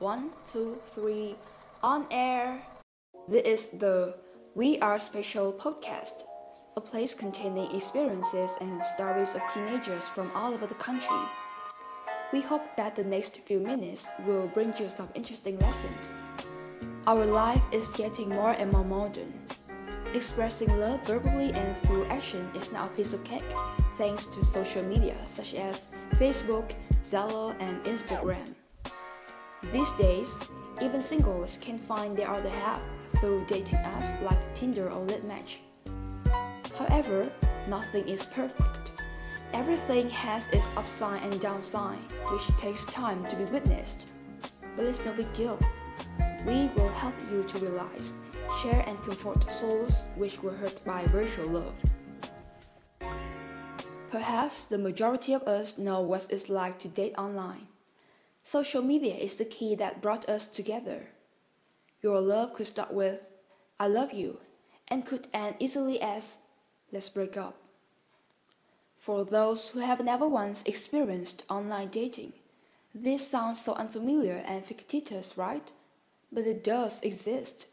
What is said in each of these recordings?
One, two, three, on air. This is the We Are Special podcast, a place containing experiences and stories of teenagers from all over the country. We hope that the next few minutes will bring you some interesting lessons. Our life is getting more and more modern. Expressing love verbally and through action is now a piece of cake, thanks to social media such as Facebook, Zalo, and Instagram. These days, even singles can find their other half through dating apps like Tinder or Litmatch. However, nothing is perfect. Everything has its upside and downside, which takes time to be witnessed. But it's no big deal. We will help you to realize, share, and comfort souls which were hurt by virtual love. Perhaps the majority of us know what it's like to date online. Social media is the key that brought us together. Your love could start with, I love you, and could end easily as, let's break up. For those who have never once experienced online dating, this sounds so unfamiliar and fictitious, right? But it does exist.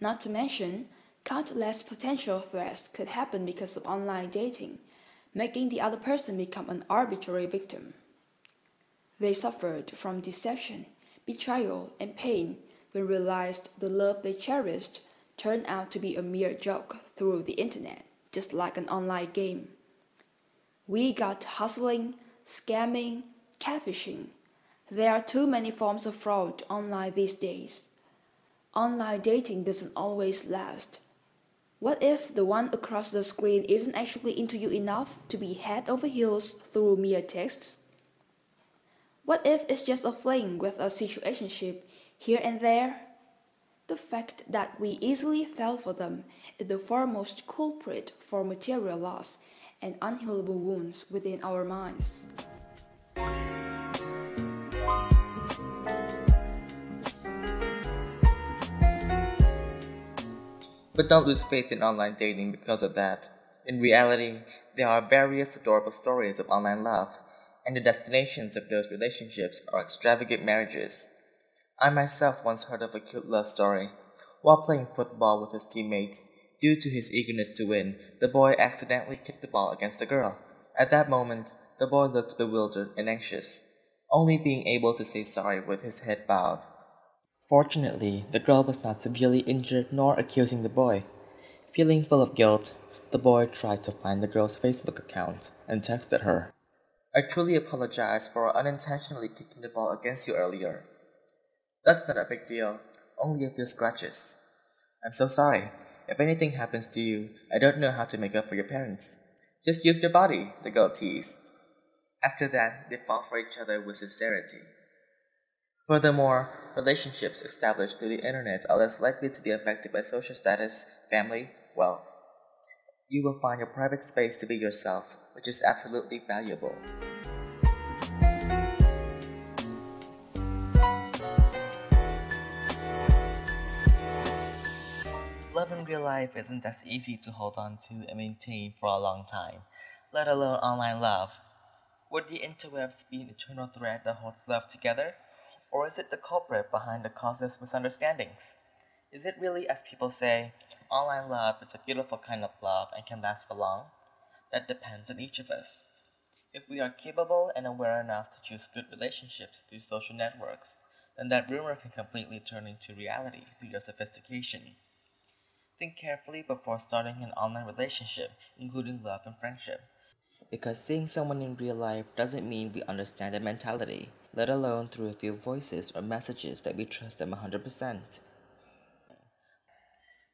Not to mention, countless potential threats could happen because of online dating, making the other person become an arbitrary victim. They suffered from deception, betrayal, and pain when realized the love they cherished turned out to be a mere joke through the internet, just like an online game. We got hustling, scamming, catfishing. There are too many forms of fraud online these days. Online dating doesn't always last. What if the one across the screen isn't actually into you enough to be head over heels through mere texts? What if it's just a fling with a situationship here and there? The fact that we easily fell for them is the foremost culprit for material loss and unhealable wounds within our minds. But don't lose faith in online dating because of that. In reality, there are various adorable stories of online love, and the destinations of those relationships are extravagant marriages. I myself once heard of a cute love story. While playing football with his teammates, due to his eagerness to win, the boy accidentally kicked the ball against the girl. At that moment, the boy looked bewildered and anxious, only being able to say sorry with his head bowed. Fortunately, the girl was not severely injured nor accusing the boy. Feeling full of guilt, the boy tried to find the girl's Facebook account and texted her. I truly apologize for unintentionally kicking the ball against you earlier. That's not a big deal, only a few scratches. I'm so sorry. If anything happens to you, I don't know how to make up for your parents. Just use your body, the girl teased. After that, they fall for each other with sincerity. Furthermore, relationships established through the internet are less likely to be affected by social status, family, wealth. You will find your private space to be yourself, which is absolutely valuable. Love in real life isn't as easy to hold on to and maintain for a long time, let alone online love. Would the interwebs be an eternal thread that holds love together? Or is it the culprit behind the causeless misunderstandings? Is it really as people say, online love is a beautiful kind of love and can last for long? That depends on each of us. If we are capable and aware enough to choose good relationships through social networks, then that rumor can completely turn into reality through your sophistication. Think carefully before starting an online relationship, including love and friendship. Because seeing someone in real life doesn't mean we understand their mentality, let alone through a few voices or messages that we trust them 100%.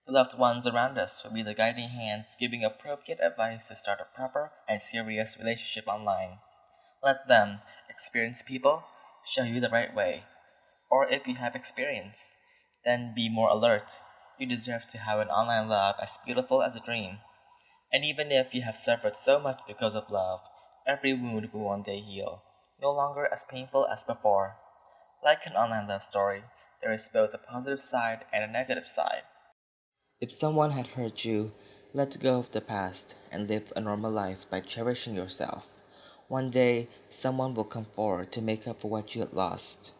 The loved ones around us will be the guiding hands giving appropriate advice to start a proper and serious relationship online. Let them, experienced people, show you the right way. Or if you have experience, then be more alert. You deserve to have an online love as beautiful as a dream. And even if you have suffered so much because of love, every wound will one day heal, no longer as painful as before. Like an online love story, there is both a positive side and a negative side. If someone had hurt you, let go of the past and live a normal life by cherishing yourself. One day, someone will come forward to make up for what you had lost.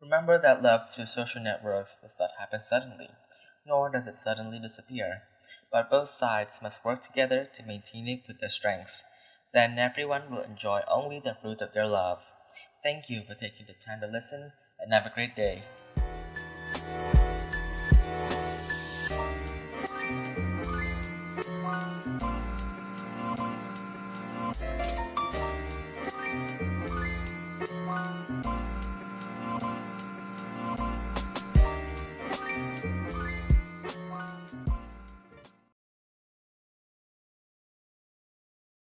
Remember that love to social networks does not happen suddenly, nor does it suddenly disappear, but both sides must work together to maintain it with their strengths. Then everyone will enjoy only the fruits of their love. Thank you for taking the time to listen, and have a great day.